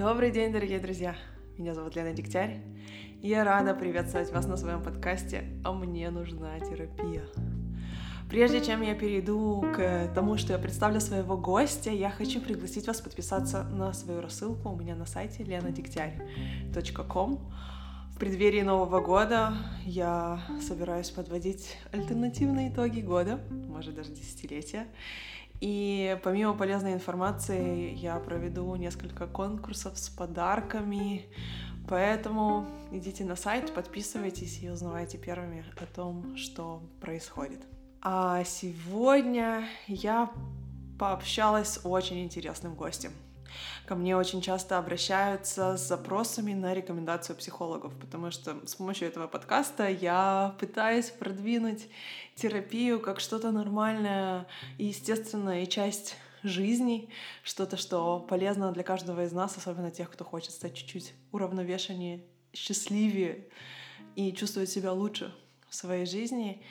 Добрый день, дорогие друзья! Меня зовут Лена Дегтярь, и я рада приветствовать вас на своем подкасте «А мне нужна терапия». Прежде чем я перейду к тому, что я представлю своего гостя, я хочу пригласить вас подписаться на свою рассылку у меня на сайте lenadегтярь.com. В преддверии Нового года я собираюсь подводить альтернативные итоги года, может даже десятилетия. И помимо полезной информации я проведу несколько конкурсов с подарками, поэтому идите на сайт, подписывайтесь и узнавайте первыми о том, что происходит. А сегодня я пообщалась с очень интересным гостем — Ко мне очень часто обращаются с запросами на рекомендацию психологов, потому что с помощью этого подкаста я пытаюсь продвинуть терапию как что-то нормальное и естественное, и часть жизни, что-то, что полезно для каждого из нас, особенно тех, кто хочет стать чуть-чуть уравновешеннее, счастливее и чувствовать себя лучше в своей жизни.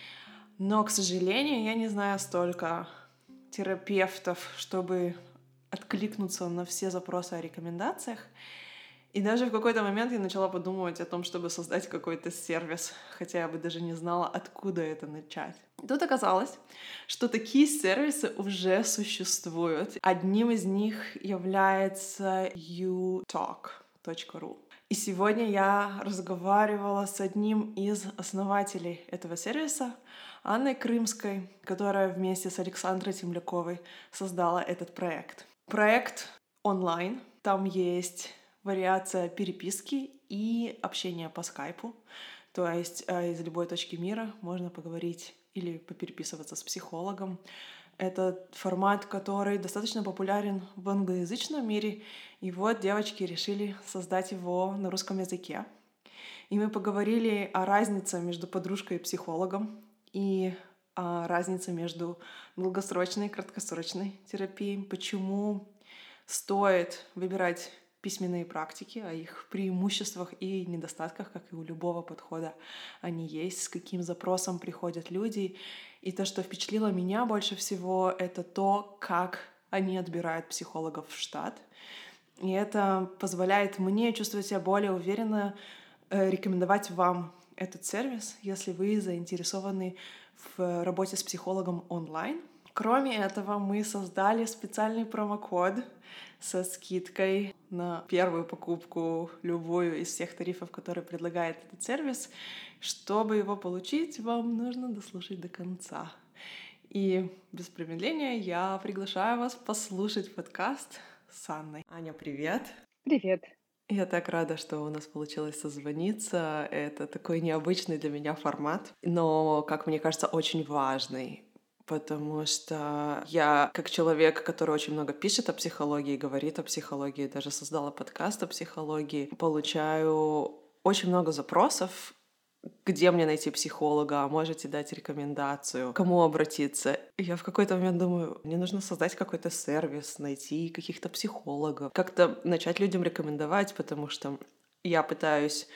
Но, к сожалению, я не знаю столько терапевтов, чтобы откликнуться на все запросы о рекомендациях. И даже в какой-то момент я начала подумывать о том, чтобы создать какой-то сервис, хотя я бы даже не знала, откуда это начать. Тут оказалось, что такие сервисы уже существуют. Одним из них является utalk.ru. И сегодня я разговаривала с одним из основателей этого сервиса, Анной Крымской, которая вместе с Александрой Темляковой создала этот проект. Проект онлайн. Там есть вариация переписки и общения по скайпу. То есть э, из любой точки мира можно поговорить или попереписываться с психологом. Это формат, который достаточно популярен в англоязычном мире. И вот девочки решили создать его на русском языке. И мы поговорили о разнице между подружкой и психологом и разница между долгосрочной и краткосрочной терапией, почему стоит выбирать письменные практики, о их преимуществах и недостатках, как и у любого подхода они есть, с каким запросом приходят люди. И то, что впечатлило меня больше всего, это то, как они отбирают психологов в штат. И это позволяет мне чувствовать себя более уверенно, э, рекомендовать вам этот сервис, если вы заинтересованы в работе с психологом онлайн. Кроме этого, мы создали специальный промокод со скидкой на первую покупку любую из всех тарифов, которые предлагает этот сервис. Чтобы его получить, вам нужно дослушать до конца. И без промедления я приглашаю вас послушать подкаст с Анной. Аня, привет! Привет! Я так рада, что у нас получилось созвониться. Это такой необычный для меня формат, но, как мне кажется, очень важный потому что я, как человек, который очень много пишет о психологии, говорит о психологии, даже создала подкаст о психологии, получаю очень много запросов где мне найти психолога, можете дать рекомендацию, кому обратиться. Я в какой-то момент думаю, мне нужно создать какой-то сервис, найти каких-то психологов, как-то начать людям рекомендовать, потому что я пытаюсь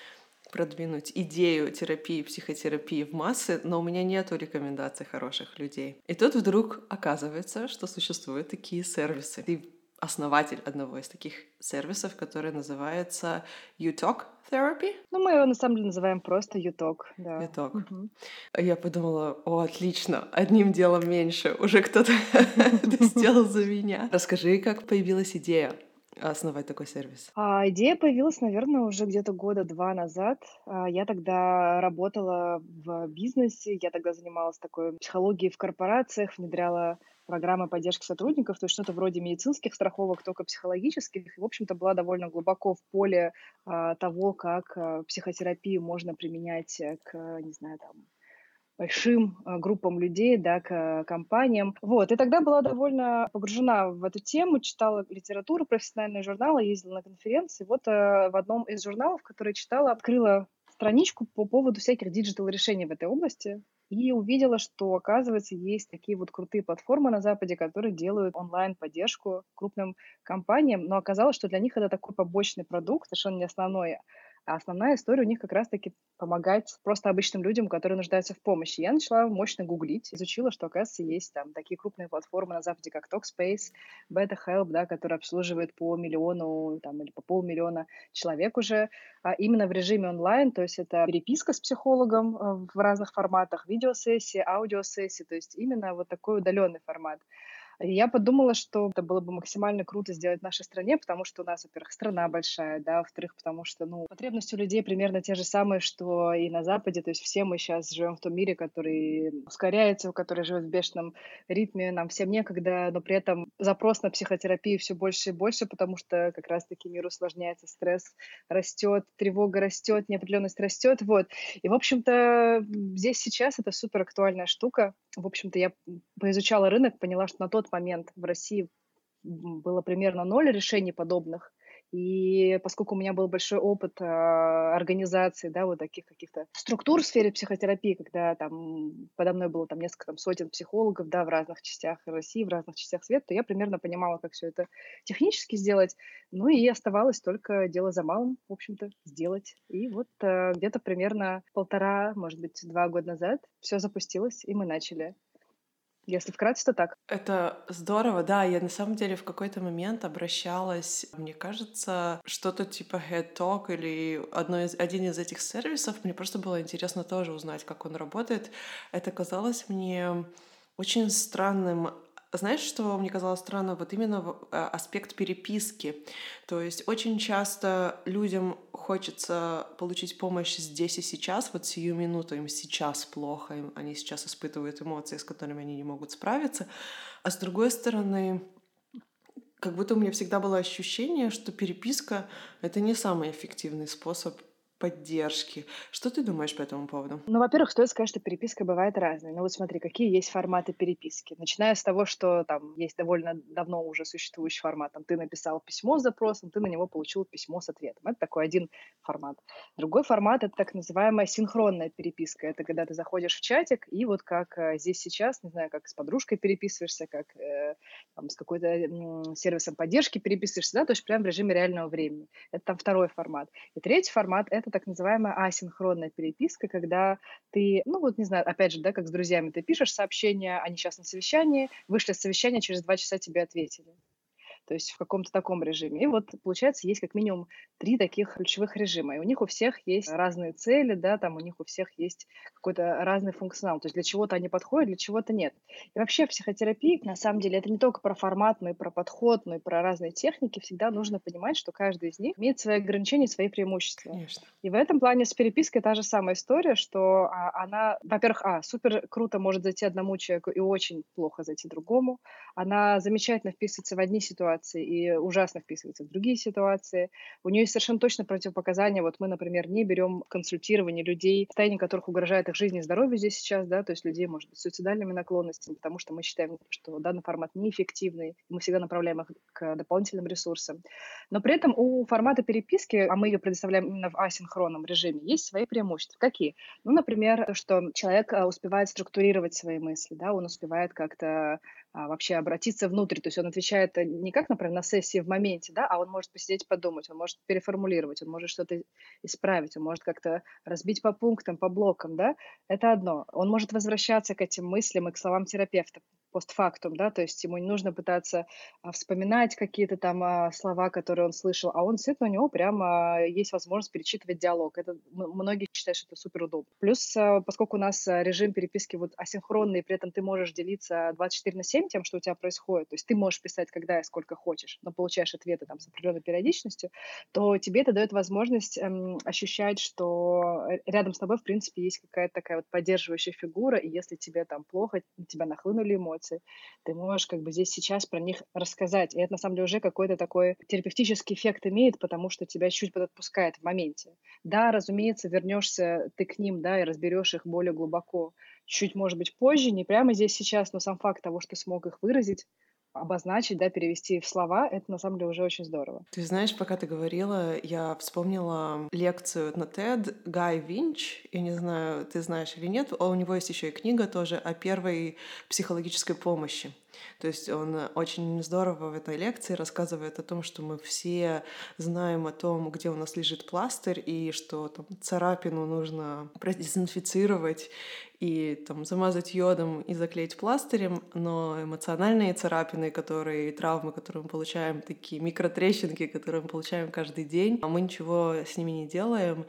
продвинуть идею терапии, психотерапии в массы, но у меня нет рекомендаций хороших людей. И тут вдруг оказывается, что существуют такие сервисы. Ты основатель одного из таких сервисов, который называется UTalk Therapy. Ну, мы его на самом деле называем просто UTalk. Да. UTalk. Угу. Я подумала, о, отлично, одним делом меньше, уже кто-то это сделал за меня. Расскажи, как появилась идея основать такой сервис? А, идея появилась, наверное, уже где-то года два назад. А, я тогда работала в бизнесе, я тогда занималась такой психологией в корпорациях, внедряла программы поддержки сотрудников, то есть что-то вроде медицинских страховок, только психологических. И, в общем-то, была довольно глубоко в поле а, того, как а, психотерапию можно применять к, не знаю, там, большим э, группам людей, да, к э, компаниям. Вот, и тогда была довольно погружена в эту тему, читала литературу, профессиональные журналы, ездила на конференции. Вот э, в одном из журналов, который читала, открыла страничку по поводу всяких диджитал-решений в этой области и увидела, что, оказывается, есть такие вот крутые платформы на Западе, которые делают онлайн-поддержку крупным компаниям, но оказалось, что для них это такой побочный продукт, совершенно не основное. А основная история у них как раз-таки помогать просто обычным людям, которые нуждаются в помощи. Я начала мощно гуглить, изучила, что, оказывается, есть там такие крупные платформы на Западе, как Talkspace, BetaHelp, да, которые обслуживают по миллиону там, или по полмиллиона человек уже, а именно в режиме онлайн, то есть это переписка с психологом э, в разных форматах, видеосессии, аудиосессии, то есть именно вот такой удаленный формат. Я подумала, что это было бы максимально круто сделать в нашей стране, потому что у нас, во-первых, страна большая, да, во-вторых, потому что, ну, потребности у людей примерно те же самые, что и на Западе, то есть все мы сейчас живем в том мире, который ускоряется, который живет в бешеном ритме, нам всем некогда, но при этом запрос на психотерапию все больше и больше, потому что как раз-таки мир усложняется, стресс растет, тревога растет, неопределенность растет, вот. И, в общем-то, здесь сейчас это супер актуальная штука. В общем-то, я поизучала рынок, поняла, что на тот момент в России было примерно ноль решений подобных. И поскольку у меня был большой опыт э, организации, да, вот таких каких-то структур в сфере психотерапии, когда там подо мной было там несколько там, сотен психологов, да, в разных частях России, в разных частях света, то я примерно понимала, как все это технически сделать. Ну и оставалось только дело за малым, в общем-то, сделать. И вот э, где-то примерно полтора, может быть, два года назад все запустилось, и мы начали если вкратце, то так. Это здорово, да. Я на самом деле в какой-то момент обращалась, мне кажется, что-то типа Head Talk или одно из, один из этих сервисов. Мне просто было интересно тоже узнать, как он работает. Это казалось мне очень странным знаешь, что мне казалось странно? Вот именно а, аспект переписки. То есть очень часто людям хочется получить помощь здесь и сейчас, вот сию минуту им сейчас плохо, им, они сейчас испытывают эмоции, с которыми они не могут справиться. А с другой стороны, как будто у меня всегда было ощущение, что переписка — это не самый эффективный способ поддержки. Что ты думаешь по этому поводу? Ну, во-первых, стоит сказать, что переписка бывает разной. Ну вот смотри, какие есть форматы переписки. Начиная с того, что там есть довольно давно уже существующий формат. Там ты написал письмо с запросом, ты на него получил письмо с ответом. Это такой один формат. Другой формат — это так называемая синхронная переписка. Это когда ты заходишь в чатик, и вот как э, здесь сейчас, не знаю, как с подружкой переписываешься, как э, там, с какой-то э, сервисом поддержки переписываешься, да, то есть прямо в режиме реального времени. Это там второй формат. И третий формат — это так называемая асинхронная переписка, когда ты, ну вот не знаю, опять же, да, как с друзьями, ты пишешь сообщение, они сейчас на совещании, вышли с совещания, через два часа тебе ответили то есть в каком-то таком режиме. И вот, получается, есть как минимум три таких ключевых режима. И у них у всех есть разные цели, да, там у них у всех есть какой-то разный функционал. То есть для чего-то они подходят, для чего-то нет. И вообще в психотерапии, на самом деле, это не только про формат, но и про подход, но и про разные техники. Всегда нужно понимать, что каждый из них имеет свои ограничения, свои преимущества. Конечно. И в этом плане с перепиской та же самая история, что а, она, во-первых, а, супер круто может зайти одному человеку и очень плохо зайти другому. Она замечательно вписывается в одни ситуации, ситуации и ужасно вписывается в другие ситуации. У нее есть совершенно точно противопоказания. Вот мы, например, не берем консультирование людей, состояние которых угрожает их жизни и здоровью здесь сейчас, да, то есть людей, может быть, с суицидальными наклонностями, потому что мы считаем, что данный формат неэффективный, мы всегда направляем их к дополнительным ресурсам. Но при этом у формата переписки, а мы ее предоставляем именно в асинхронном режиме, есть свои преимущества. Какие? Ну, например, что человек а, успевает структурировать свои мысли, да, он успевает как-то вообще обратиться внутрь. То есть он отвечает э, не как, например, на сессии в моменте, да, а он может посидеть подумать, он может переформулировать, он может что-то исправить, он может как-то разбить по пунктам, по блокам, да. Это одно. Он может возвращаться к этим мыслям и к словам терапевта постфактум, да, то есть ему не нужно пытаться а, вспоминать какие-то там а, слова, которые он слышал, а он действительно у него прямо есть возможность перечитывать диалог. Это многие считают, что это супер удобно. Плюс, а, поскольку у нас а, режим переписки вот асинхронный, при этом ты можешь делиться 24 на 7, всем тем, что у тебя происходит, то есть ты можешь писать когда и сколько хочешь, но получаешь ответы там с определенной периодичностью, то тебе это дает возможность эм, ощущать, что рядом с тобой, в принципе, есть какая-то такая вот поддерживающая фигура, и если тебе там плохо, тебя нахлынули эмоции, ты можешь как бы здесь сейчас про них рассказать. И это на самом деле уже какой-то такой терапевтический эффект имеет, потому что тебя чуть подотпускает в моменте. Да, разумеется, вернешься ты к ним, да, и разберешь их более глубоко, чуть, может быть, позже, не прямо здесь сейчас, но сам факт того, что смог их выразить, обозначить, да, перевести в слова, это на самом деле уже очень здорово. Ты знаешь, пока ты говорила, я вспомнила лекцию на TED Гай Винч, я не знаю, ты знаешь или нет, а у него есть еще и книга тоже о первой психологической помощи. То есть он очень здорово в этой лекции рассказывает о том, что мы все знаем о том, где у нас лежит пластырь, и что там царапину нужно продезинфицировать и там замазать йодом и заклеить пластырем, но эмоциональные царапины, которые, травмы, которые мы получаем, такие микротрещинки, которые мы получаем каждый день, а мы ничего с ними не делаем,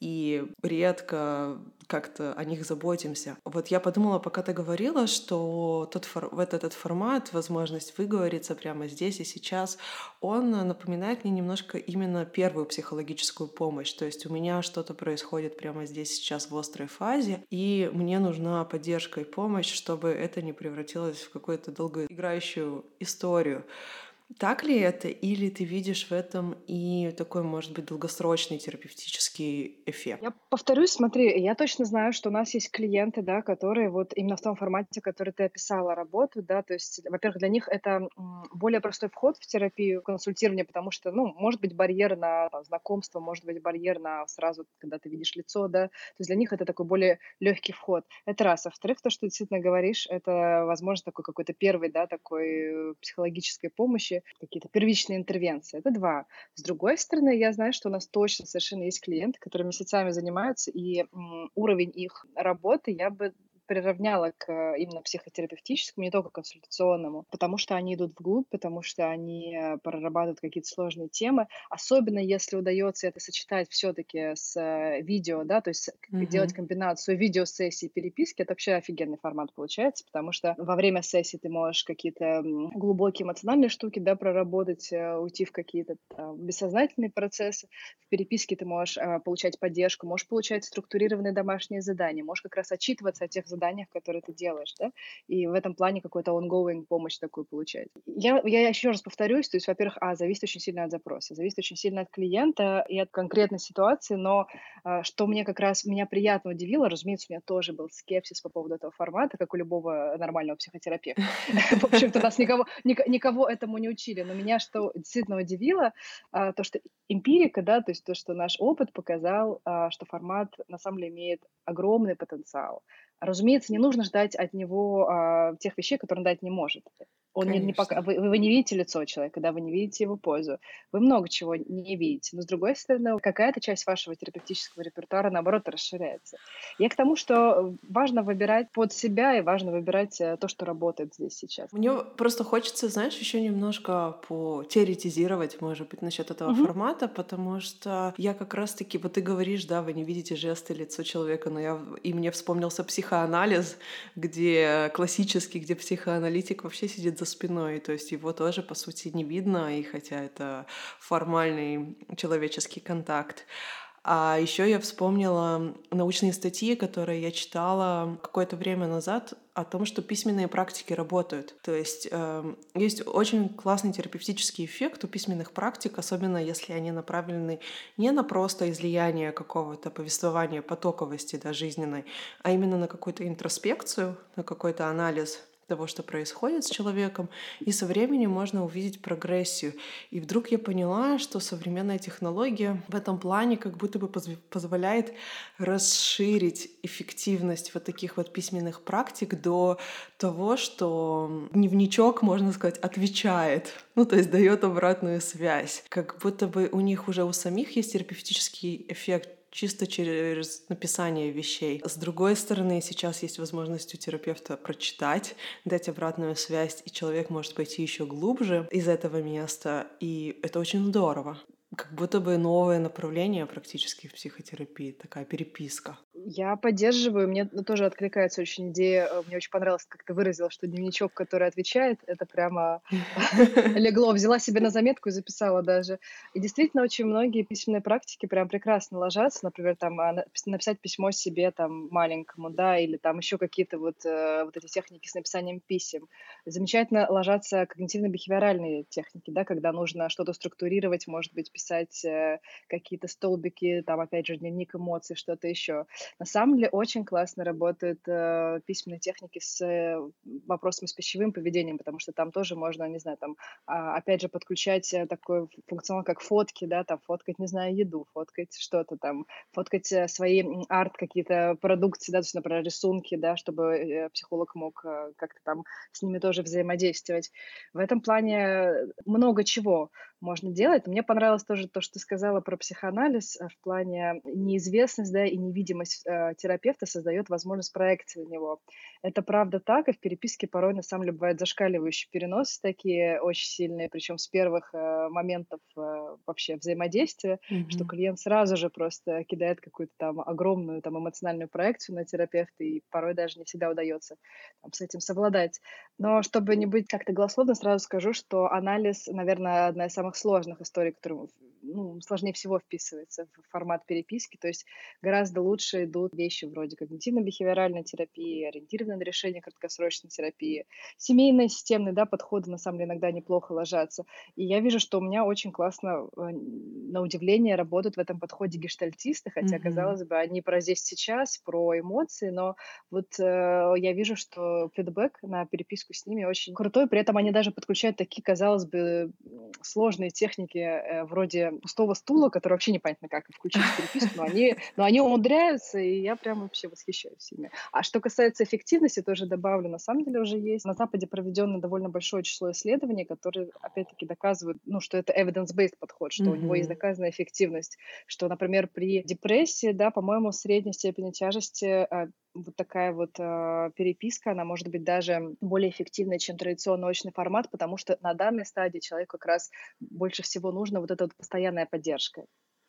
и редко как-то о них заботимся. Вот я подумала, пока ты говорила, что тот фор... вот этот формат, возможность выговориться прямо здесь и сейчас, он напоминает мне немножко именно первую психологическую помощь. То есть у меня что-то происходит прямо здесь сейчас в острой фазе, и мне нужна поддержка и помощь, чтобы это не превратилось в какую-то долгоиграющую историю. Так ли это, или ты видишь в этом и такой, может быть, долгосрочный терапевтический эффект? Я повторюсь, смотри, я точно знаю, что у нас есть клиенты, да, которые вот именно в том формате, который ты описала, работают, да, то есть, во-первых, для них это более простой вход в терапию, консультирование, потому что, ну, может быть барьер на там, знакомство, может быть барьер на сразу, когда ты видишь лицо, да, то есть для них это такой более легкий вход. Это раз. А во-вторых, то, что ты действительно говоришь, это, возможно, такой какой-то первый, да, такой э, психологической помощи, какие-то первичные интервенции. Это два. С другой стороны, я знаю, что у нас точно совершенно есть клиенты, которые месяцами занимаются, и уровень их работы я бы приравняла к э, именно психотерапевтическому, не только консультационному, потому что они идут вглубь, потому что они э, прорабатывают какие-то сложные темы, особенно если удается это сочетать все-таки с э, видео, да, то есть mm-hmm. делать комбинацию видеосессии и переписки, это вообще офигенный формат получается, потому что во время сессии ты можешь какие-то глубокие эмоциональные штуки, да, проработать, уйти в какие-то бессознательные процессы, в переписке ты можешь получать поддержку, можешь получать структурированные домашние задания, можешь как раз отчитываться о тех заданиях, заданиях, которые ты делаешь, да, и в этом плане какой-то ongoing помощь такую получать. Я, я еще раз повторюсь, то есть, во-первых, а, зависит очень сильно от запроса, зависит очень сильно от клиента и от конкретной ситуации, но а, что мне как раз, меня приятно удивило, разумеется, у меня тоже был скепсис по поводу этого формата, как у любого нормального психотерапевта. В общем-то, нас никого, никого этому не учили, но меня что действительно удивило, а, то, что эмпирика, да, то есть то, что наш опыт показал, а, что формат на самом деле имеет огромный потенциал. Разумеется, не нужно ждать от него а, тех вещей, которые он дать не может. Он не, не пока, вы, вы не видите лицо человека, да, вы не видите его позу, вы много чего не видите. Но с другой стороны, какая-то часть вашего терапевтического репертуара, наоборот, расширяется. Я к тому, что важно выбирать под себя и важно выбирать э, то, что работает здесь сейчас. Мне просто хочется, знаешь, еще немножко потеоретизировать, может быть, насчет этого угу. формата, потому что я как раз-таки, вот ты говоришь, да, вы не видите жесты лицо человека, но я и мне вспомнился психоанализ, где классический, где психоаналитик вообще сидит за спиной, то есть его тоже, по сути, не видно, и хотя это формальный человеческий контакт. А еще я вспомнила научные статьи, которые я читала какое-то время назад о том, что письменные практики работают. То есть э, есть очень классный терапевтический эффект у письменных практик, особенно если они направлены не на просто излияние какого-то повествования потоковости да, жизненной, а именно на какую-то интроспекцию, на какой-то анализ того, что происходит с человеком, и со временем можно увидеть прогрессию. И вдруг я поняла, что современная технология в этом плане как будто бы позволяет расширить эффективность вот таких вот письменных практик до того, что дневничок, можно сказать, отвечает, ну то есть дает обратную связь. Как будто бы у них уже у самих есть терапевтический эффект чисто через написание вещей. С другой стороны, сейчас есть возможность у терапевта прочитать, дать обратную связь, и человек может пойти еще глубже из этого места, и это очень здорово. Как будто бы новое направление практически в психотерапии, такая переписка. Я поддерживаю, мне тоже откликается очень идея, э, мне очень понравилось, как ты выразила, что дневничок, который отвечает, это прямо легло, взяла себе на заметку и записала даже. И действительно, очень многие письменные практики прям прекрасно ложатся, например, там а, написать письмо себе там маленькому, да, или там еще какие-то вот, э, вот эти техники с написанием писем. Замечательно ложатся когнитивно-бихевиоральные техники, да, когда нужно что-то структурировать, может быть, писать э, какие-то столбики, там, опять же, дневник эмоций, что-то еще. На самом деле очень классно работают э, письменные техники с э, вопросами с пищевым поведением, потому что там тоже можно, не знаю, там, а, опять же, подключать э, такой функционал, как фотки, да, там, фоткать, не знаю, еду, фоткать что-то там, фоткать э, свои арт, какие-то продукции, да, то есть, например, рисунки, да, чтобы психолог мог как-то там с ними тоже взаимодействовать. В этом плане много чего можно делать. Мне понравилось тоже то, что ты сказала про психоанализ э, в плане неизвестность да, и невидимость э, терапевта создает возможность проекции на него. Это правда так, и в переписке порой на самом деле бывают зашкаливающие переносы такие очень сильные, причем с первых э, моментов э, вообще взаимодействия, mm-hmm. что клиент сразу же просто кидает какую-то там огромную там эмоциональную проекцию на терапевта, и порой даже не всегда удается там, с этим совладать. Но чтобы не быть как-то голословно, сразу скажу, что анализ, наверное, одна из самых сложных историй, которые ну, сложнее всего вписывается в формат переписки, то есть гораздо лучше идут вещи вроде когнитивно-бихевиоральной терапии, ориентированной на решение краткосрочной терапии, семейные системные да, подходы на самом деле иногда неплохо ложатся. И я вижу, что у меня очень классно, э, на удивление, работают в этом подходе гештальтисты, хотя, mm-hmm. казалось бы, они про здесь сейчас, про эмоции, но вот э, я вижу, что фидбэк на переписку с ними очень крутой, при этом они даже подключают такие, казалось бы, сложные техники э, вроде пустого стула, который вообще непонятно как включить в переписку, но они, но они умудряются, и я прям вообще восхищаюсь ими. А что касается эффективности, тоже добавлю, на самом деле уже есть на Западе проведено довольно большое число исследований, которые, опять-таки, доказывают, ну, что это evidence-based подход, что mm-hmm. у него есть доказанная эффективность, что, например, при депрессии, да, по-моему, средней степени тяжести а, вот такая вот э, переписка, она может быть даже более эффективной, чем традиционный очный формат, потому что на данной стадии человеку как раз больше всего нужна вот эта вот постоянная поддержка.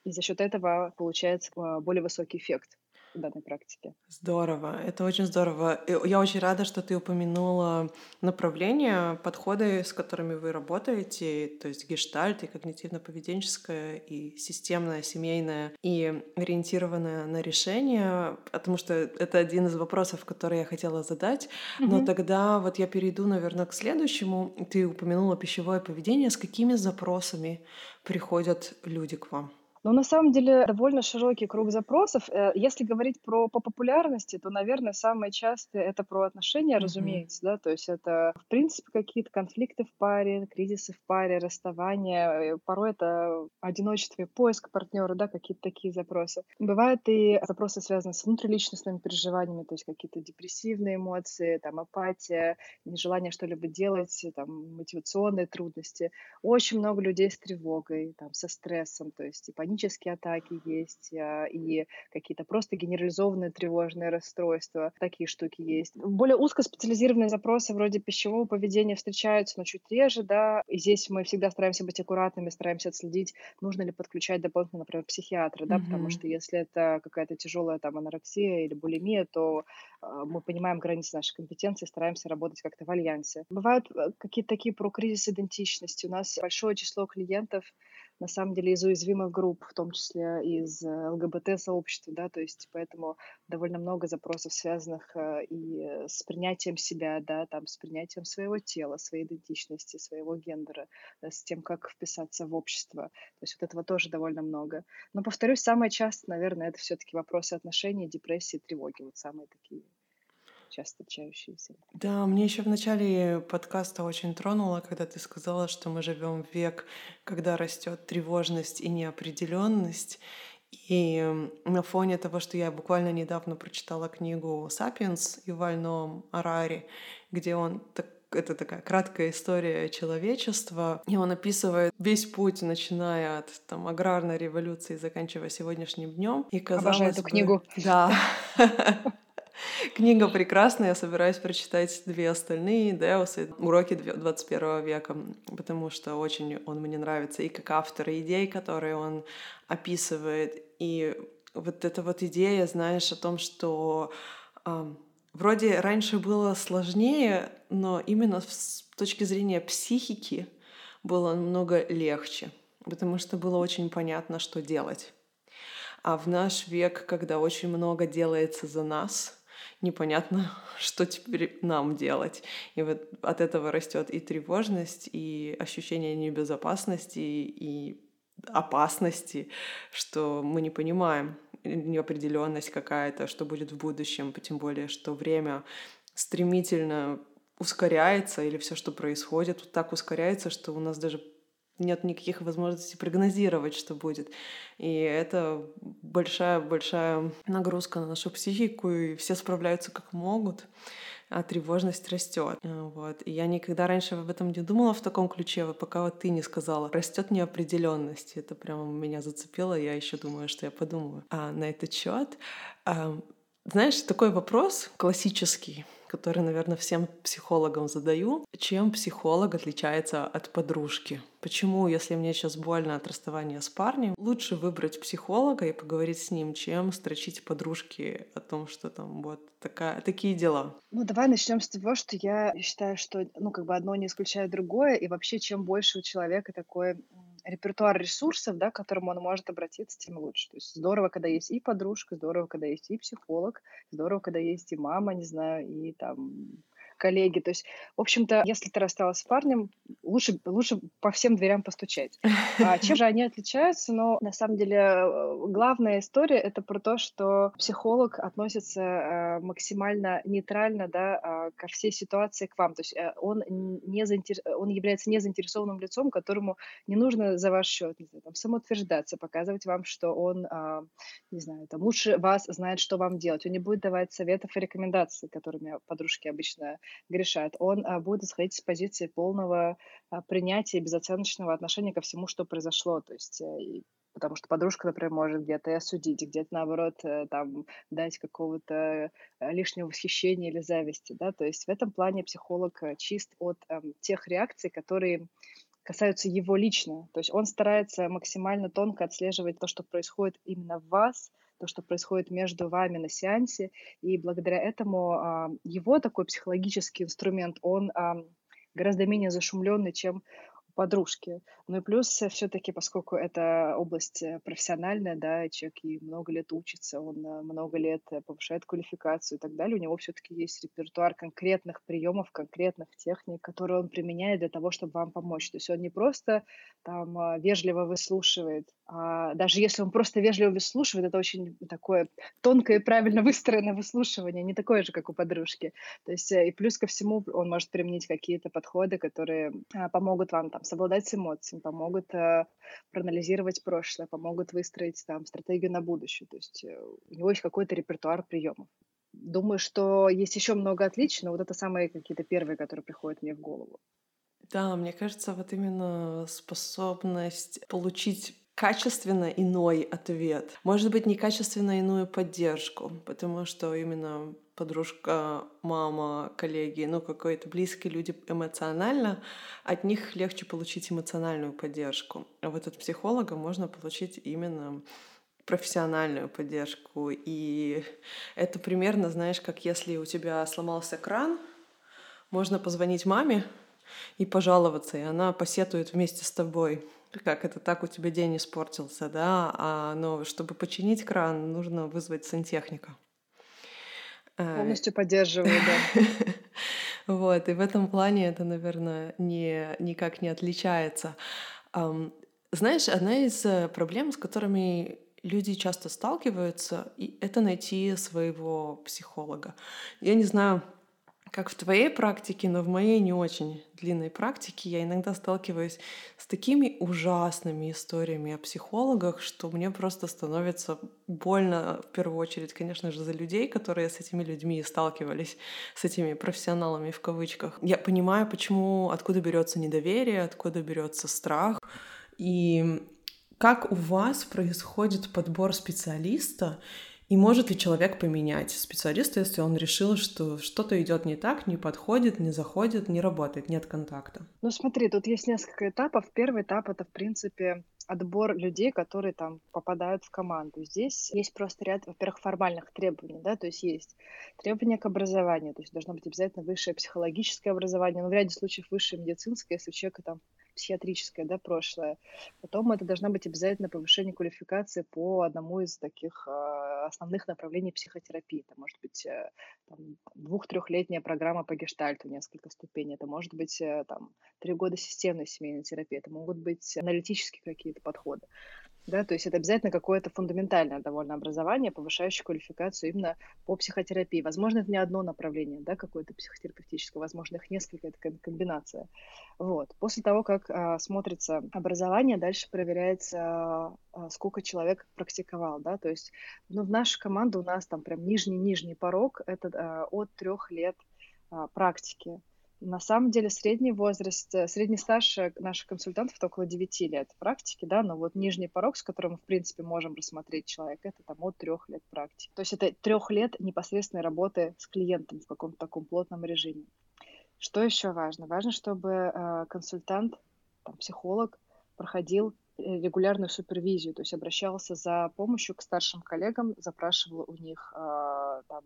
И за счет этого получается э, более высокий эффект данной практике. Здорово, это очень здорово. Я очень рада, что ты упомянула направления, подходы, с которыми вы работаете, то есть гештальт и когнитивно-поведенческое, и системное, семейное, и ориентированное на решение, потому что это один из вопросов, который я хотела задать. Но mm-hmm. тогда вот я перейду, наверное, к следующему. Ты упомянула пищевое поведение. С какими запросами приходят люди к вам? Ну, на самом деле, довольно широкий круг запросов. Э, если говорить про по популярности, то, наверное, самое частое это про отношения, Мгм. разумеется, да, то есть это, в принципе, какие-то конфликты в паре, кризисы в паре, расставания, э, порой это одиночество и поиск партнера, да, какие-то такие запросы. Бывают и запросы, связанные с внутриличностными переживаниями, то есть какие-то депрессивные эмоции, там, апатия, нежелание что-либо делать, там, мотивационные трудности. Очень много людей с тревогой, там, со стрессом, то есть и панические атаки есть, а, и какие-то просто генерализованные тревожные расстройства, такие штуки есть. Более узкоспециализированные запросы вроде пищевого поведения встречаются, но чуть реже, да, и здесь мы всегда стараемся быть аккуратными, стараемся отследить, нужно ли подключать дополнительно, например, психиатра, да, mm-hmm. потому что если это какая-то тяжелая там анорексия или булимия, то э, мы понимаем границы нашей компетенции, стараемся работать как-то в альянсе. Бывают э, какие-то такие про кризис идентичности. У нас большое число клиентов, на самом деле из уязвимых групп, в том числе из э, ЛГБТ-сообщества, да, то есть поэтому довольно много запросов, связанных э, и с принятием себя, да, там, с принятием своего тела, своей идентичности, своего гендера, э, с тем, как вписаться в общество. То есть вот этого тоже довольно много. Но, повторюсь, самое часто, наверное, это все-таки вопросы отношений, депрессии, тревоги, вот самые такие часто встречающиеся. Да, мне еще в начале подкаста очень тронуло, когда ты сказала, что мы живем в век, когда растет тревожность и неопределенность. И на фоне того, что я буквально недавно прочитала книгу «Сапиенс» Юваль Ноам Арари, где он так это такая краткая история человечества, и он описывает весь путь, начиная от там, аграрной революции, заканчивая сегодняшним днем. И казалось Обожаю эту бы, книгу. Да. Книга прекрасная, я собираюсь прочитать две остальные, Деусы, уроки 21 века, потому что очень он мне нравится и как автор идей, которые он описывает, и вот эта вот идея, знаешь, о том, что э, вроде раньше было сложнее, но именно с точки зрения психики было намного легче, потому что было очень понятно, что делать. А в наш век, когда очень много делается за нас, непонятно, что теперь нам делать. И вот от этого растет и тревожность, и ощущение небезопасности, и опасности, что мы не понимаем. неопределенность какая-то, что будет в будущем, тем более, что время стремительно ускоряется, или все, что происходит, вот так ускоряется, что у нас даже нет никаких возможностей прогнозировать, что будет. И это большая-большая нагрузка на нашу психику, и все справляются как могут а тревожность растет. Вот. И я никогда раньше об этом не думала в таком ключе, пока вот ты не сказала. Растет неопределенность. Это прямо меня зацепило. Я еще думаю, что я подумаю а, на этот счет. А, знаешь, такой вопрос классический который, наверное, всем психологам задаю. Чем психолог отличается от подружки? Почему, если мне сейчас больно от расставания с парнем, лучше выбрать психолога и поговорить с ним, чем строчить подружки о том, что там вот такая, такие дела? Ну, давай начнем с того, что я считаю, что, ну, как бы одно не исключает другое, и вообще, чем больше у человека такой репертуар ресурсов, да, к которому он может обратиться, тем лучше. То есть здорово, когда есть и подружка, здорово, когда есть и психолог, здорово, когда есть и мама, не знаю, и там коллеги. То есть, в общем-то, если ты рассталась с парнем, лучше, лучше по всем дверям постучать. А чем же они отличаются? Но на самом деле э, главная история — это про то, что психолог относится э, максимально нейтрально да, а, ко всей ситуации к вам. То есть э, он, не заинтер... он является незаинтересованным лицом, которому не нужно за ваш счет там, самоутверждаться, показывать вам, что он, а, не знаю, там, лучше вас знает, что вам делать. Он не будет давать советов и рекомендаций, которыми подружки обычно грешат. Он а, будет исходить с позиции полного а, принятия безоценочного отношения ко всему, что произошло. То есть э, потому что подружка, например, может где-то и осудить, где-то, наоборот, э, там, дать какого-то э, лишнего восхищения или зависти, да, то есть в этом плане психолог чист от эм, тех реакций, которые касаются его лично, то есть он старается максимально тонко отслеживать то, что происходит именно в вас, то, что происходит между вами на сеансе, и благодаря этому а, его такой психологический инструмент, он а, гораздо менее зашумленный, чем подружки. Ну и плюс все-таки, поскольку это область э, профессиональная, да, человек и много лет учится, он э, много лет э, повышает квалификацию и так далее, у него все-таки есть репертуар конкретных приемов, конкретных техник, которые он применяет для того, чтобы вам помочь. То есть он не просто там а, вежливо выслушивает, даже если он просто вежливо выслушивает, это очень такое тонкое и правильно выстроенное выслушивание, не такое же, как у подружки. То есть и плюс ко всему он может применить какие-то подходы, которые а, помогут вам там совладать с эмоциями, помогут э, проанализировать прошлое, помогут выстроить там стратегию на будущее. То есть э, у него есть какой-то репертуар приемов. Думаю, что есть еще много отличий, но вот это самые какие-то первые, которые приходят мне в голову. Да, мне кажется, вот именно способность получить качественно иной ответ. Может быть, некачественно иную поддержку, потому что именно подружка, мама, коллеги, ну, какие-то близкие люди эмоционально, от них легче получить эмоциональную поддержку. А вот от психолога можно получить именно профессиональную поддержку. И это примерно, знаешь, как если у тебя сломался кран, можно позвонить маме и пожаловаться, и она посетует вместе с тобой как это так у тебя день испортился, да, а, но чтобы починить кран, нужно вызвать сантехника. Э, Полностью поддерживаю, да. Вот, и в этом плане это, наверное, не, никак не отличается. Знаешь, одна из э, проблем, с которыми люди часто сталкиваются, и это найти своего психолога. Я не знаю, как в твоей практике, но в моей не очень длинной практике я иногда сталкиваюсь с такими ужасными историями о психологах, что мне просто становится больно в первую очередь, конечно же, за людей, которые с этими людьми сталкивались, с этими профессионалами в кавычках. Я понимаю, почему, откуда берется недоверие, откуда берется страх. И как у вас происходит подбор специалиста и может ли человек поменять специалиста, если он решил, что что-то идет не так, не подходит, не заходит, не работает, нет контакта? Ну смотри, тут есть несколько этапов. Первый этап — это, в принципе, отбор людей, которые там попадают в команду. Здесь есть просто ряд, во-первых, формальных требований, да, то есть есть требования к образованию, то есть должно быть обязательно высшее психологическое образование, но в ряде случаев высшее медицинское, если у человека там психиатрическое, да, прошлое. Потом это должна быть обязательно повышение квалификации по одному из таких э, основных направлений психотерапии. Это может быть э, двух-трехлетняя программа по гештальту, несколько ступеней. Это может быть э, там три года системной семейной терапии. Это могут быть аналитические какие-то подходы. Да, то есть это обязательно какое-то фундаментальное довольно образование, повышающее квалификацию именно по психотерапии. Возможно, это не одно направление, да, какое-то психотерапевтическое, возможно, их несколько, это комбинация. Вот. После того, как а, смотрится образование, дальше проверяется, а, сколько человек практиковал, да, то есть, ну, в нашей команде у нас там прям нижний-нижний порог, это а, от трех лет а, практики. На самом деле средний возраст, э, средний стаж э, наших консультантов это около 9 лет практики, да, но вот нижний порог, с которым мы, в принципе, можем рассмотреть человека, это там от трех лет практики. То есть это трех лет непосредственной работы с клиентом в каком-то таком плотном режиме. Что еще важно? Важно, чтобы э, консультант, там, психолог проходил регулярную супервизию, то есть обращался за помощью к старшим коллегам, запрашивал у них там,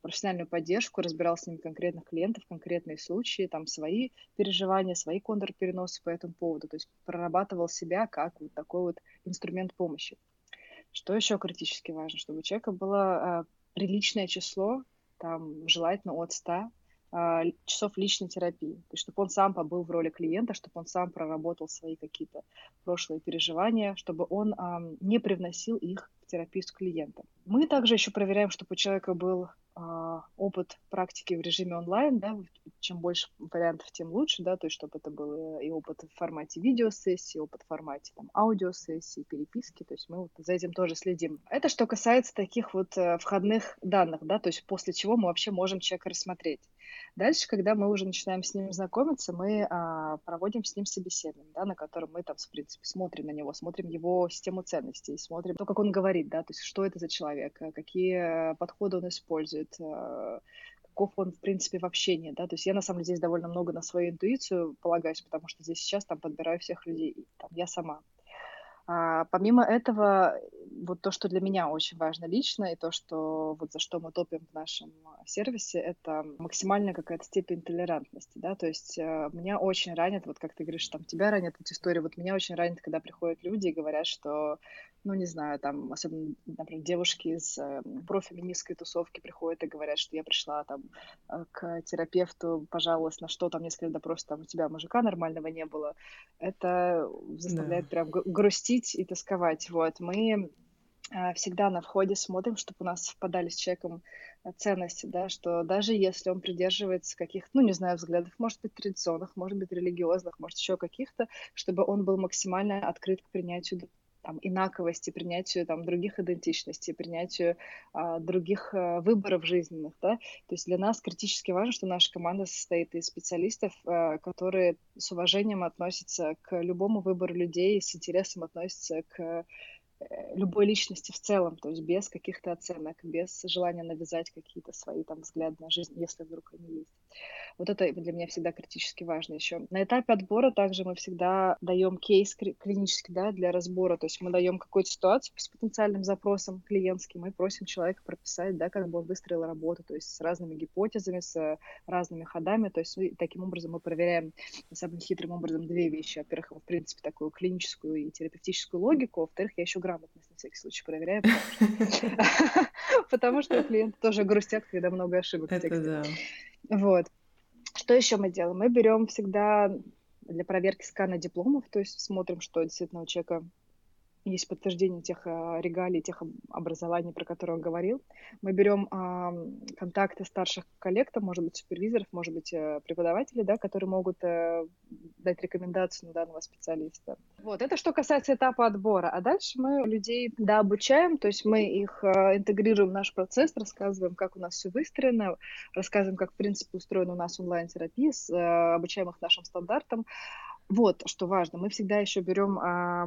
профессиональную поддержку, разбирал с ними конкретных клиентов, конкретные случаи, там свои переживания, свои контрпереносы по этому поводу, то есть прорабатывал себя как вот такой вот инструмент помощи. Что еще критически важно, чтобы у человека было а, приличное число, там желательно от 100 а, часов личной терапии, то есть чтобы он сам побыл в роли клиента, чтобы он сам проработал свои какие-то прошлые переживания, чтобы он а, не привносил их в терапию с клиентом. Мы также еще проверяем, чтобы у человека был а, опыт практики в режиме онлайн, да, чем больше вариантов, тем лучше, да, то есть чтобы это был и опыт в формате видеосессии, опыт в формате там аудиосессии, переписки, то есть мы вот за этим тоже следим. Это что касается таких вот э, входных данных, да, то есть после чего мы вообще можем человека рассмотреть. Дальше, когда мы уже начинаем с ним знакомиться, мы а, проводим с ним собеседование, да, на котором мы там, в принципе, смотрим на него, смотрим его систему ценностей, смотрим то, как он говорит, да, то есть что это за человек, э, какие подходы он использует, э, каков он, в принципе, в общении, да, то есть я, на самом деле, здесь довольно много на свою интуицию полагаюсь, потому что здесь сейчас там подбираю всех людей, там, я сама. А, помимо этого, вот то, что для меня очень важно лично, и то, что вот за что мы топим в нашем сервисе, это максимальная какая-то степень толерантности, да, то есть э, меня очень ранит, вот как ты говоришь, там тебя ранит эта история, вот меня очень ранит, когда приходят люди и говорят, что ну, не знаю, там, особенно, например, девушки из э, профеминистской тусовки приходят и говорят, что я пришла там э, к терапевту, пожаловалась на что, там, несколько допросов, там, у тебя мужика нормального не было. Это заставляет да. прям грустить и тосковать. Вот, мы э, всегда на входе смотрим, чтобы у нас совпадали с человеком э, ценности, да, что даже если он придерживается каких-то, ну, не знаю, взглядов, может быть, традиционных, может быть, религиозных, может, еще каких-то, чтобы он был максимально открыт к принятию там, инаковости, принятию там, других идентичностей, принятию а, других а, выборов жизненных. Да? То есть для нас критически важно, что наша команда состоит из специалистов, а, которые с уважением относятся к любому выбору людей, с интересом относятся к Э, любой личности в целом, то есть без каких-то оценок, без желания навязать какие-то свои там взгляды на жизнь, если вдруг они есть. Вот это для меня всегда критически важно еще. На этапе отбора также мы всегда даем кейс клинический да, для разбора, то есть мы даем какую-то ситуацию с потенциальным запросом клиентским, мы просим человека прописать, да, как бы он выстроил работу, то есть с разными гипотезами, с разными ходами, то есть таким образом мы проверяем самым хитрым образом две вещи. Во-первых, в принципе, такую клиническую и терапевтическую логику, во-вторых, я еще грамотность на всякий случай проверяю, потому что клиенты тоже грустят, когда много ошибок. Это да. Вот. Что еще мы делаем? Мы берем всегда для проверки скана дипломов, то есть смотрим, что действительно у человека есть подтверждение тех а, регалий, тех образований, про которые он говорил. Мы берем контакты старших коллег, может быть, супервизоров, может быть, э, преподавателей, да, которые могут а, дать рекомендацию на данного специалиста. Вот, это что касается этапа отбора. А дальше мы людей, да, обучаем, то есть мы их интегрируем в наш процесс, рассказываем, как у нас все выстроено, рассказываем, как, в принципе, устроена у нас онлайн-терапия, обучаем их нашим стандартам, вот, что важно, мы всегда еще берем, а,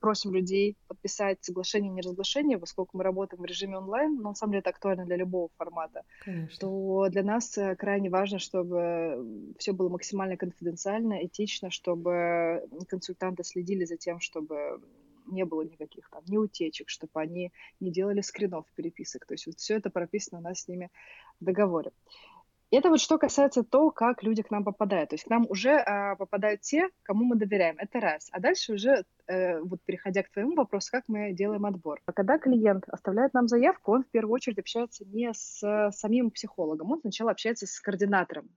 просим людей подписать соглашение неразглашение, поскольку мы работаем в режиме онлайн, но на самом деле это актуально для любого формата, Конечно. то для нас э, крайне важно, чтобы все было максимально конфиденциально, этично, чтобы консультанты следили за тем, чтобы не было никаких там ни утечек, чтобы они не делали скринов переписок. То есть вот все это прописано у нас с ними в договоре. Это вот что касается того, как люди к нам попадают. То есть к нам уже а, попадают те, кому мы доверяем. Это раз. А дальше уже, э, вот переходя к твоему вопросу, как мы делаем отбор. Когда клиент оставляет нам заявку, он в первую очередь общается не с самим психологом, он сначала общается с координатором.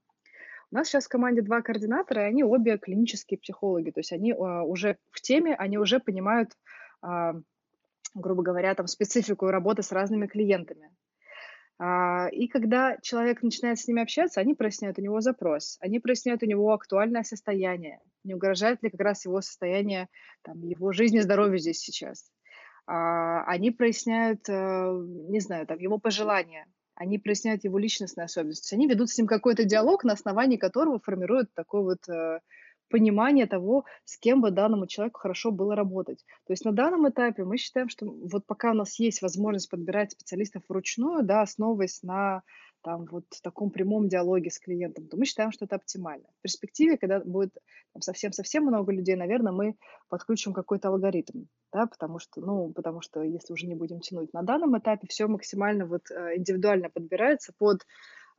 У нас сейчас в команде два координатора, и они обе клинические психологи. То есть они а, уже в теме, они уже понимают, а, грубо говоря, там специфику работы с разными клиентами. А, и когда человек начинает с ними общаться, они проясняют у него запрос, они проясняют у него актуальное состояние, не угрожает ли как раз его состояние, там, его жизни, здоровью здесь сейчас. А, они проясняют, э, не знаю, там, его пожелания, они проясняют его личностные особенности, они ведут с ним какой-то диалог, на основании которого формируют такой вот э, понимание того, с кем бы данному человеку хорошо было работать. То есть на данном этапе мы считаем, что вот пока у нас есть возможность подбирать специалистов вручную, да, основываясь на там вот в таком прямом диалоге с клиентом, то мы считаем, что это оптимально. В перспективе, когда будет совсем-совсем много людей, наверное, мы подключим какой-то алгоритм, да, потому что, ну, потому что если уже не будем тянуть на данном этапе, все максимально вот э, индивидуально подбирается под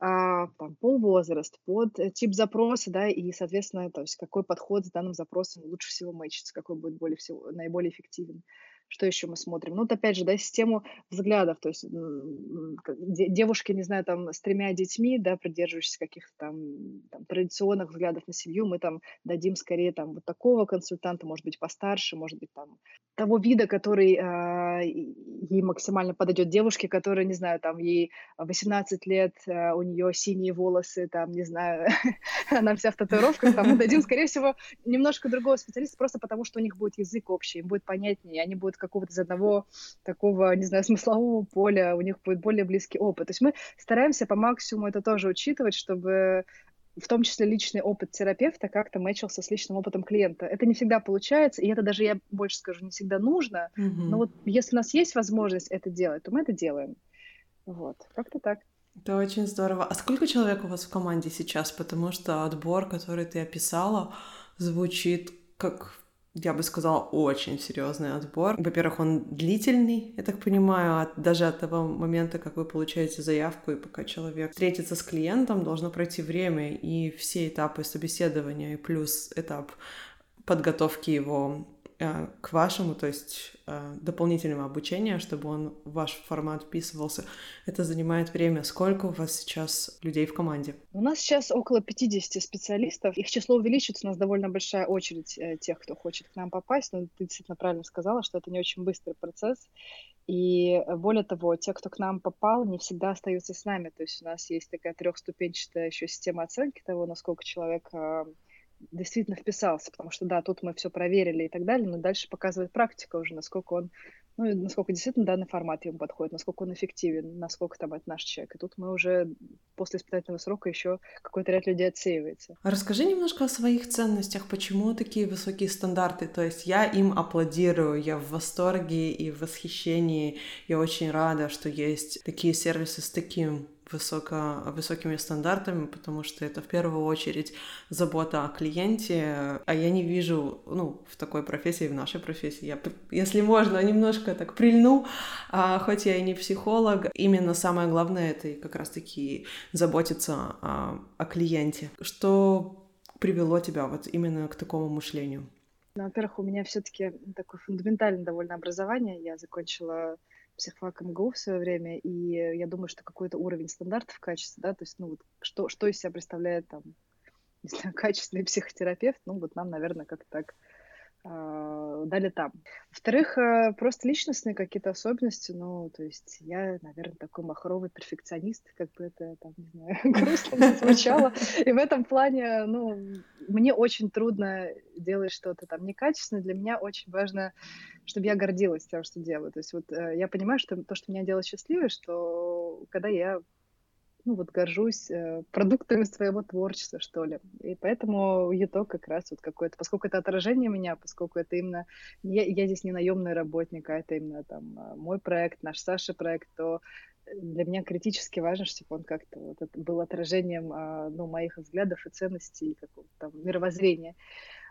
а, там, пол, возраст, под э, тип запроса, да, и, соответственно, то есть какой подход с данным запросом лучше всего мэчится, какой будет более всего, наиболее эффективен. Что еще мы смотрим? Ну, вот опять же, да, систему взглядов, то есть девушки, не знаю, там, с тремя детьми, да, придерживающиеся каких-то там, там традиционных взглядов на семью, мы там дадим скорее там вот такого консультанта, может быть, постарше, может быть, там, того вида, который э, ей максимально подойдет. Девушке, которая, не знаю, там, ей 18 лет, э, у нее синие волосы, там, не знаю, она вся в татуировках, там, мы дадим, скорее всего, немножко другого специалиста, просто потому что у них будет язык общий, им будет понятнее, они будут какого-то из одного такого, не знаю, смыслового поля, у них будет более близкий опыт. То есть мы стараемся по максимуму это тоже учитывать, чтобы в том числе личный опыт терапевта как-то мэчился с личным опытом клиента. Это не всегда получается, и это даже, я больше скажу, не всегда нужно. Mm-hmm. Но вот если у нас есть возможность это делать, то мы это делаем. Вот, как-то так. Это очень здорово. А сколько человек у вас в команде сейчас? Потому что отбор, который ты описала, звучит как я бы сказала, очень серьезный отбор. Во-первых, он длительный, я так понимаю, от, даже от того момента, как вы получаете заявку, и пока человек встретится с клиентом, должно пройти время, и все этапы собеседования, и плюс этап подготовки его к вашему, то есть э, дополнительного обучения, чтобы он в ваш формат вписывался. Это занимает время. Сколько у вас сейчас людей в команде? У нас сейчас около 50 специалистов. Их число увеличится. У нас довольно большая очередь э, тех, кто хочет к нам попасть. Но ты действительно правильно сказала, что это не очень быстрый процесс. И более того, те, кто к нам попал, не всегда остаются с нами. То есть у нас есть такая трехступенчатая еще система оценки того, насколько человек действительно вписался, потому что, да, тут мы все проверили и так далее, но дальше показывает практика уже, насколько он, ну, насколько действительно данный формат ему подходит, насколько он эффективен, насколько там это наш человек. И тут мы уже после испытательного срока еще какой-то ряд людей отсеивается. А расскажи немножко о своих ценностях, почему такие высокие стандарты? То есть я им аплодирую, я в восторге и в восхищении, я очень рада, что есть такие сервисы с таким высоко, высокими стандартами, потому что это в первую очередь забота о клиенте, а я не вижу, ну, в такой профессии, в нашей профессии, я, если можно, немножко так прильну, а, хоть я и не психолог, именно самое главное это как раз-таки заботиться о, о клиенте. Что привело тебя вот именно к такому мышлению? Ну, во-первых, у меня все-таки такое фундаментальное довольно образование. Я закончила психфак МГУ в свое время, и я думаю, что какой-то уровень стандартов качества, да, то есть, ну, вот, что, что из себя представляет там, не знаю, качественный психотерапевт, ну, вот нам, наверное, как-то так дали там. Во-вторых, э, просто личностные какие-то особенности, ну, то есть я, наверное, такой махровый перфекционист, как бы это, там, не знаю, грустно не звучало, и в этом плане, ну, мне очень трудно делать что-то там некачественно, для меня очень важно чтобы я гордилась тем, что делаю. То есть вот э, я понимаю, что то, что меня делает счастливой, что когда я ну вот горжусь э, продуктами своего творчества, что ли. И поэтому юток как раз вот какой-то, поскольку это отражение меня, поскольку это именно, я, я здесь не наемный работник, а это именно там э, мой проект, наш Саша проект, то для меня критически важно, чтобы он как-то вот это был отражением э, ну, моих взглядов и ценностей, какого-то там мировоззрения.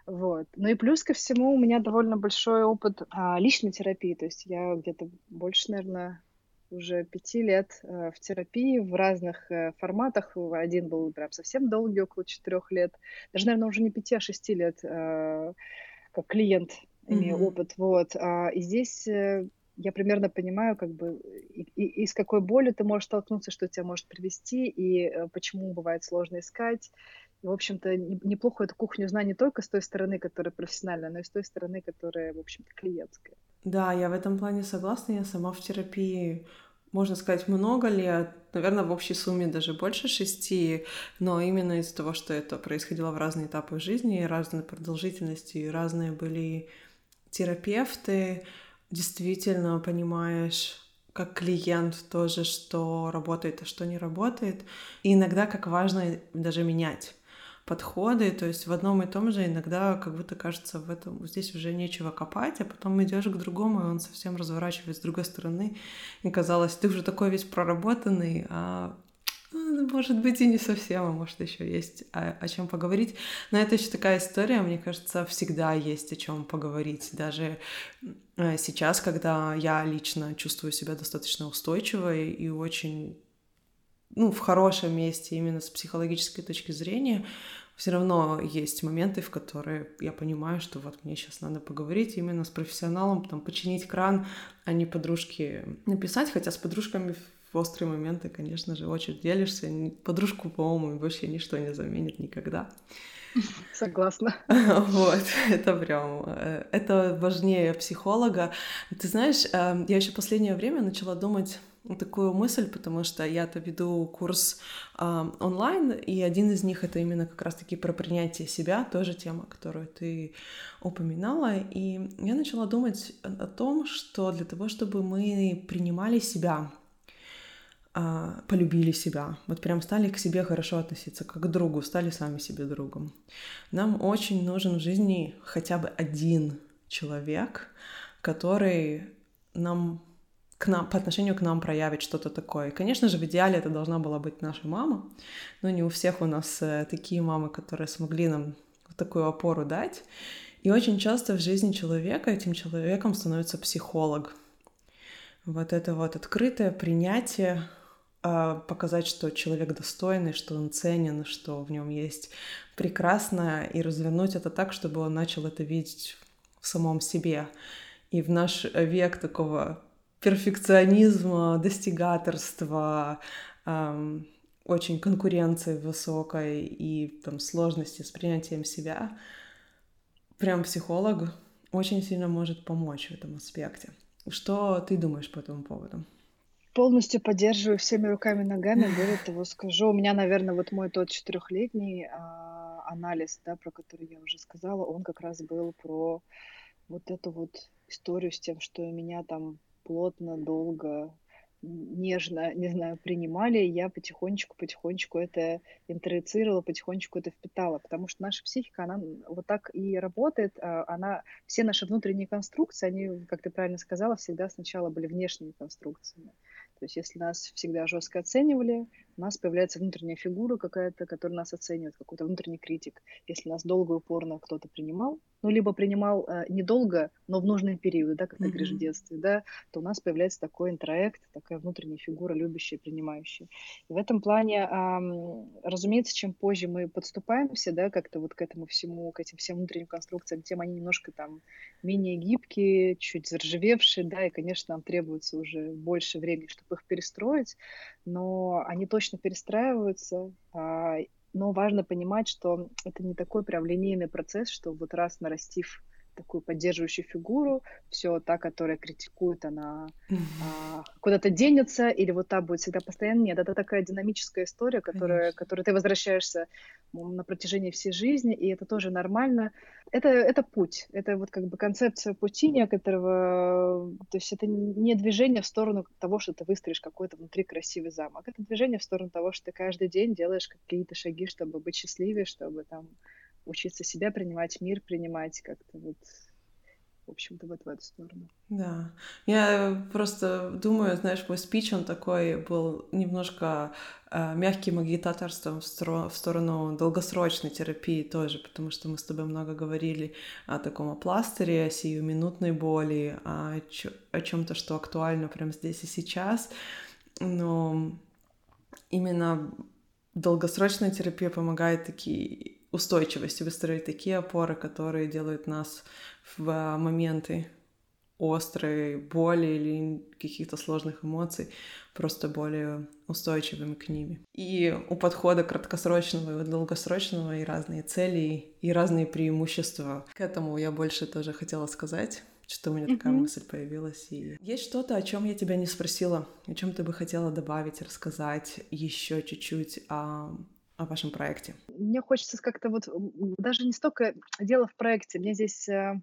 Вот. Ну и плюс ко всему у меня довольно большой опыт а, личной терапии. То есть я где-то больше, наверное, уже пяти лет э, в терапии в разных э, форматах. Один был прям совсем долгий, около четырех лет. Даже, наверное, уже не пяти, а шести лет э, как клиент имею mm-hmm. опыт. Вот. А, и здесь я примерно понимаю, как бы, и, и, и с какой болью ты можешь столкнуться, что тебя может привести, и почему бывает сложно искать, и, в общем-то, неплохо эту кухню знать не только с той стороны, которая профессиональная, но и с той стороны, которая, в общем-то, клиентская. Да, я в этом плане согласна. Я сама в терапии, можно сказать, много лет. Наверное, в общей сумме даже больше шести. Но именно из-за того, что это происходило в разные этапы жизни, разные продолжительности, разные были терапевты, действительно понимаешь, как клиент тоже, что работает, а что не работает. И иногда как важно даже менять подходы, то есть в одном и том же иногда как будто кажется в этом здесь уже нечего копать, а потом идешь к другому, и он совсем разворачивается с другой стороны, и казалось, ты уже такой весь проработанный, а ну, может быть, и не совсем, а может, еще есть о, о чем поговорить. Но это еще такая история, мне кажется, всегда есть о чем поговорить. Даже э, сейчас, когда я лично чувствую себя достаточно устойчивой и очень ну, в хорошем месте именно с психологической точки зрения, все равно есть моменты, в которые я понимаю, что вот мне сейчас надо поговорить именно с профессионалом, там, починить кран, а не подружке написать, хотя с подружками в острые моменты, конечно же, очень делишься. Подружку, по-моему, вообще ничто не заменит никогда. Согласна. Вот, это прям, э, это важнее психолога. Ты знаешь, э, я еще последнее время начала думать такую мысль, потому что я-то веду курс э, онлайн, и один из них это именно как раз-таки про принятие себя, тоже тема, которую ты упоминала. И я начала думать о том, что для того, чтобы мы принимали себя, э, полюбили себя, вот прям стали к себе хорошо относиться, как к другу, стали сами себе другом, нам очень нужен в жизни хотя бы один человек, который нам к нам, по отношению к нам проявить что-то такое. И, конечно же, в идеале это должна была быть наша мама, но не у всех у нас э, такие мамы, которые смогли нам такую опору дать. И очень часто в жизни человека этим человеком становится психолог. Вот это вот открытое принятие, э, показать, что человек достойный, что он ценен, что в нем есть прекрасное, и развернуть это так, чтобы он начал это видеть в самом себе. И в наш век такого перфекционизма, достигаторства, эм, очень конкуренции высокой и там сложности с принятием себя, прям психолог очень сильно может помочь в этом аспекте. Что ты думаешь по этому поводу? Полностью поддерживаю всеми руками и ногами. Более того, скажу, у меня, наверное, вот мой тот четырехлетний а, анализ, да, про который я уже сказала, он как раз был про вот эту вот историю с тем, что меня там плотно, долго, нежно, не знаю, принимали, я потихонечку-потихонечку это интроицировала, потихонечку это впитала, потому что наша психика, она вот так и работает, а, она, все наши внутренние конструкции, они, как ты правильно сказала, всегда сначала были внешними конструкциями. То есть если нас всегда жестко оценивали, у нас появляется внутренняя фигура какая-то, которая нас оценивает, какой-то внутренний критик. Если нас долго и упорно кто-то принимал, ну, либо принимал э, недолго, но в нужные периоды, да, как ты mm-hmm. говоришь, в детстве, да, то у нас появляется такой интроект, такая внутренняя фигура, любящая, принимающая. И в этом плане, э, разумеется, чем позже мы подступаемся, да, как-то вот к этому всему, к этим всем внутренним конструкциям, тем они немножко там менее гибкие, чуть заржавевшие, да, и, конечно, нам требуется уже больше времени, чтобы их перестроить, но они точно перестраиваются, а, но важно понимать, что это не такой прям линейный процесс, что вот раз нарастив такую поддерживающую фигуру, все та, которая критикует, она а, куда-то денется, или вот та будет всегда постоянно. Нет, это такая динамическая история, которая, которой ты возвращаешься на протяжении всей жизни, и это тоже нормально. Это, это путь, это вот как бы концепция пути некоторого, то есть это не движение в сторону того, что ты выстроишь какой-то внутри красивый замок, это движение в сторону того, что ты каждый день делаешь какие-то шаги, чтобы быть счастливее, чтобы там учиться себя принимать, мир принимать, как-то вот в общем-то, вот в эту сторону. Да. Я просто думаю, знаешь, мой спич, он такой был немножко э, мягким агитаторством в, стро- в сторону долгосрочной терапии тоже, потому что мы с тобой много говорили о таком пластыре, о сиюминутной боли, о, ч- о чем-то, что актуально прямо здесь и сейчас. Но именно долгосрочная терапия помогает такие устойчивость, выстроить такие опоры, которые делают нас в моменты острой боли или каких-то сложных эмоций просто более устойчивыми к ними. И у подхода краткосрочного и долгосрочного и разные цели, и разные преимущества. К этому я больше тоже хотела сказать. Что у меня такая mm-hmm. мысль появилась. И есть что-то, о чем я тебя не спросила, о чем ты бы хотела добавить, рассказать еще чуть-чуть о, о вашем проекте? Мне хочется как-то вот даже не столько дело в проекте, мне здесь э,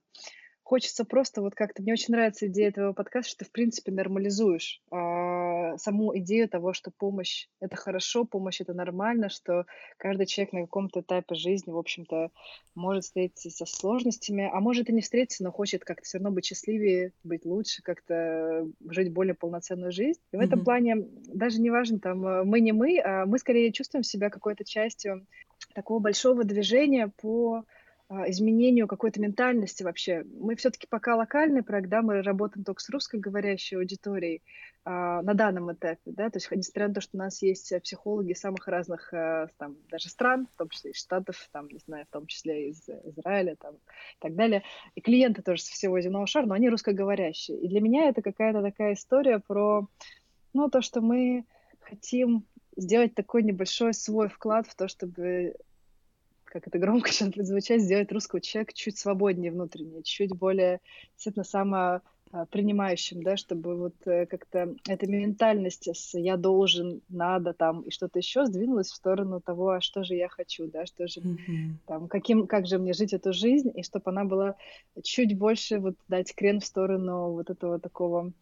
хочется просто вот как-то... Мне очень нравится идея этого подкаста, что ты, в принципе, нормализуешь а, саму идею того, что помощь — это хорошо, помощь — это нормально, что каждый человек на каком-то этапе жизни, в общем-то, может встретиться со сложностями, а может и не встретиться, но хочет как-то все равно быть счастливее, быть лучше, как-то жить более полноценную жизнь. И в этом mm-hmm. плане даже не важно, там, э, мы не мы, а мы скорее чувствуем себя какой-то частью такого большого движения по изменению какой-то ментальности вообще. Мы все-таки пока локальный проект, да, мы работаем только с русскоговорящей аудиторией а, на данном этапе, да, то есть несмотря на то, что у нас есть психологи самых разных а, там даже стран, в том числе из Штатов, там, не знаю, в том числе из Израиля, там, и так далее, и клиенты тоже со всего земного шара, но они русскоговорящие. И для меня это какая-то такая история про, ну, то, что мы хотим сделать такой небольшой свой вклад в то, чтобы как это громко сейчас будет звучать, сделать русского человека чуть свободнее внутренне, чуть более, действительно, само а, принимающим, да, чтобы вот э, как-то эта ментальность с «я должен», «надо» там и что-то еще сдвинулась в сторону того, а что же я хочу, да, что же mm-hmm. там, каким, как же мне жить эту жизнь, и чтобы она была чуть больше вот дать крен в сторону вот этого такого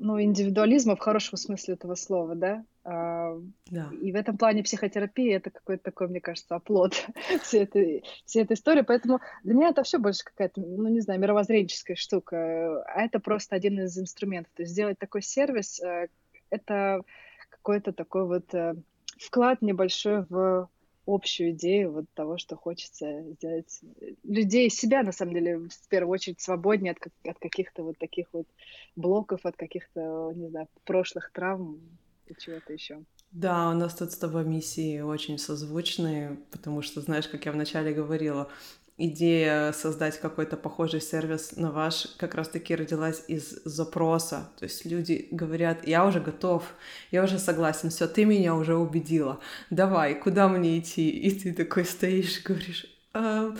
ну, индивидуализма в хорошем смысле этого слова, да? А, да. И в этом плане психотерапия это какой-то такой, мне кажется, оплот всей этой, всей этой истории. Поэтому для меня это все больше какая-то, ну, не знаю, мировоззренческая штука. А это просто один из инструментов. То есть сделать такой сервис э, — это какой-то такой вот э, вклад небольшой в общую идею вот того, что хочется сделать людей, себя, на самом деле, в первую очередь, свободнее от, от каких-то вот таких вот блоков, от каких-то, не знаю, прошлых травм и чего-то еще. Да, у нас тут с тобой миссии очень созвучные, потому что, знаешь, как я вначале говорила, идея создать какой-то похожий сервис на ваш как раз-таки родилась из запроса. То есть люди говорят, я уже готов, я уже согласен, все, ты меня уже убедила, давай, куда мне идти? И ты такой стоишь и говоришь, а,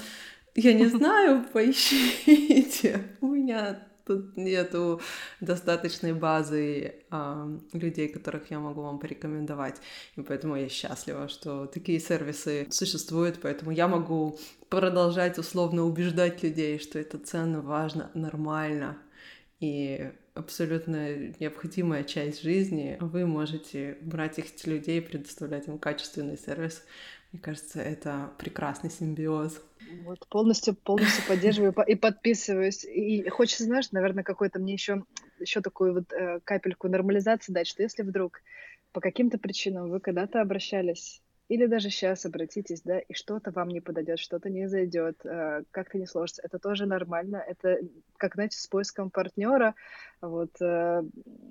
я не знаю, поищите, у меня тут нету достаточной базы э, людей, которых я могу вам порекомендовать. И поэтому я счастлива, что такие сервисы существуют, поэтому я могу продолжать условно убеждать людей, что это ценно, важно, нормально. И абсолютно необходимая часть жизни, вы можете брать этих людей и предоставлять им качественный сервис. Мне кажется, это прекрасный симбиоз. Вот полностью, полностью поддерживаю и подписываюсь. И хочется, знаешь, наверное, какой-то мне еще еще такую вот э, капельку нормализации дать, что если вдруг по каким-то причинам вы когда-то обращались или даже сейчас обратитесь, да, и что-то вам не подойдет, что-то не зайдет, э, как-то не сложится. Это тоже нормально. Это, как, знаете, с поиском партнера. Вот, э,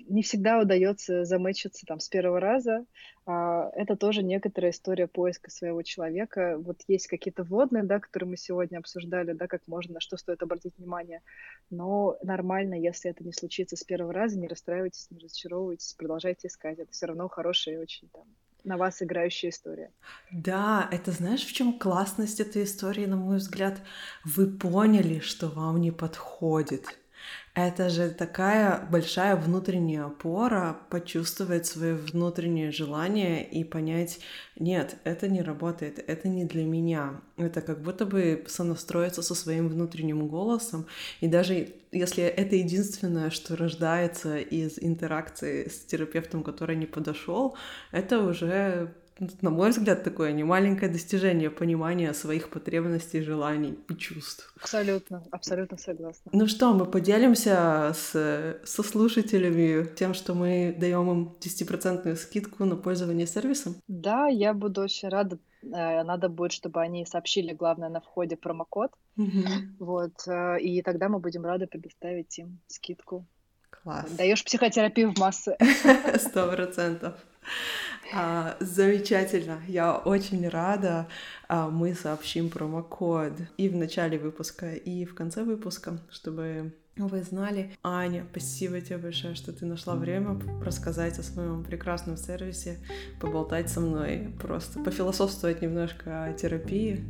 не всегда удается замечиться там с первого раза. А, это тоже некоторая история поиска своего человека. Вот есть какие-то вводные, да, которые мы сегодня обсуждали, да, как можно, на что стоит обратить внимание. Но нормально, если это не случится с первого раза, не расстраивайтесь, не разочаровывайтесь, продолжайте искать. Это все равно хорошая и очень там на вас играющая история. Да, это знаешь, в чем классность этой истории, на мой взгляд? Вы поняли, что вам не подходит. Это же такая большая внутренняя опора почувствовать свое внутреннее желание и понять, нет, это не работает, это не для меня. Это как будто бы сонастроиться со своим внутренним голосом. И даже если это единственное, что рождается из интеракции с терапевтом, который не подошел, это уже на мой взгляд, такое немаленькое достижение понимания своих потребностей, желаний и чувств. Абсолютно, абсолютно согласна. Ну что, мы поделимся с, со слушателями тем, что мы даем им 10% скидку на пользование сервисом? Да, я буду очень рада. Э, надо будет, чтобы они сообщили, главное, на входе промокод. Вот, э, и тогда мы будем рады предоставить им скидку. Класс. Даешь психотерапию в массы. Сто процентов. А, замечательно, я очень рада. А, мы сообщим промокод и в начале выпуска, и в конце выпуска, чтобы вы знали. Аня, спасибо тебе большое, что ты нашла время рассказать о своем прекрасном сервисе, поболтать со мной, просто пофилософствовать немножко о терапии.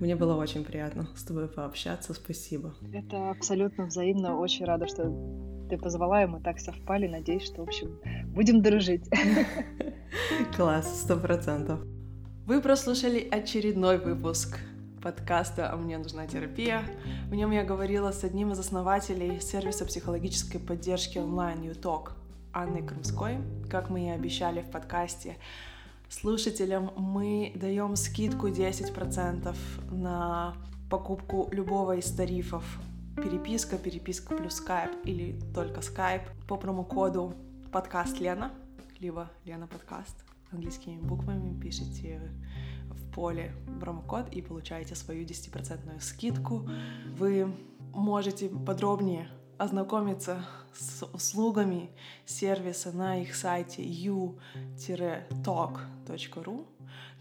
Мне было очень приятно с тобой пообщаться. Спасибо. Это абсолютно взаимно. Очень рада, что ты позвала, и мы так совпали. Надеюсь, что, в общем, будем дружить. Класс, сто процентов. Вы прослушали очередной выпуск подкаста «А мне нужна терапия». В нем я говорила с одним из основателей сервиса психологической поддержки онлайн «Юток» Анной Крымской. Как мы и обещали в подкасте, слушателям мы даем скидку 10% на покупку любого из тарифов переписка, переписка плюс скайп или только скайп по промокоду подкаст Лена, либо Лена подкаст английскими буквами пишите в поле промокод и получаете свою 10% скидку. Вы можете подробнее ознакомиться с услугами сервиса на их сайте u-talk.ru.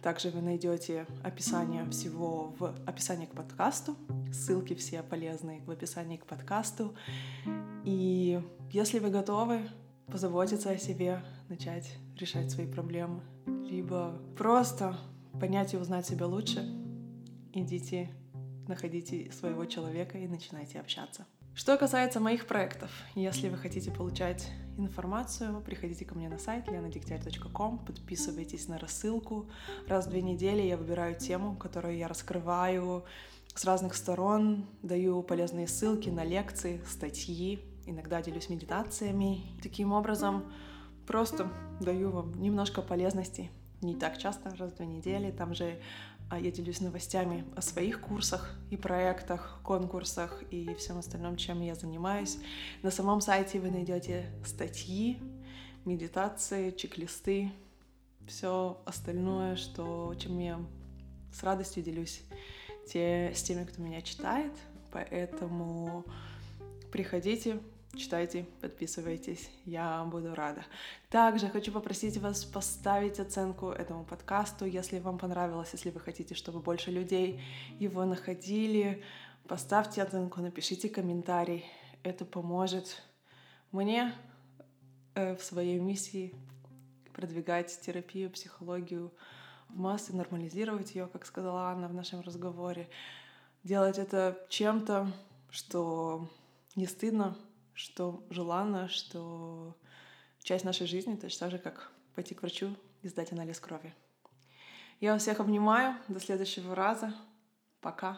Также вы найдете описание всего в описании к подкасту. Ссылки все полезные в описании к подкасту. И если вы готовы позаботиться о себе, начать решать свои проблемы, либо просто понять и узнать себя лучше, идите, находите своего человека и начинайте общаться. Что касается моих проектов, если вы хотите получать информацию, приходите ко мне на сайт lenadегтярь.ком, подписывайтесь на рассылку. Раз в две недели я выбираю тему, которую я раскрываю с разных сторон, даю полезные ссылки на лекции, статьи, иногда делюсь медитациями. Таким образом, просто даю вам немножко полезностей не так часто, раз в две недели. Там же я делюсь новостями о своих курсах и проектах, конкурсах и всем остальном, чем я занимаюсь. На самом сайте вы найдете статьи, медитации, чек-листы, все остальное, что, чем я с радостью делюсь те, с теми, кто меня читает. Поэтому приходите, читайте, подписывайтесь, я буду рада. Также хочу попросить вас поставить оценку этому подкасту, если вам понравилось, если вы хотите, чтобы больше людей его находили. Поставьте оценку, напишите комментарий. Это поможет мне э, в своей миссии продвигать терапию, психологию в массы, нормализировать ее, как сказала Анна в нашем разговоре. Делать это чем-то, что не стыдно, что желанно, что часть нашей жизни, точно так же, как пойти к врачу и сдать анализ крови. Я вас всех обнимаю. До следующего раза. Пока.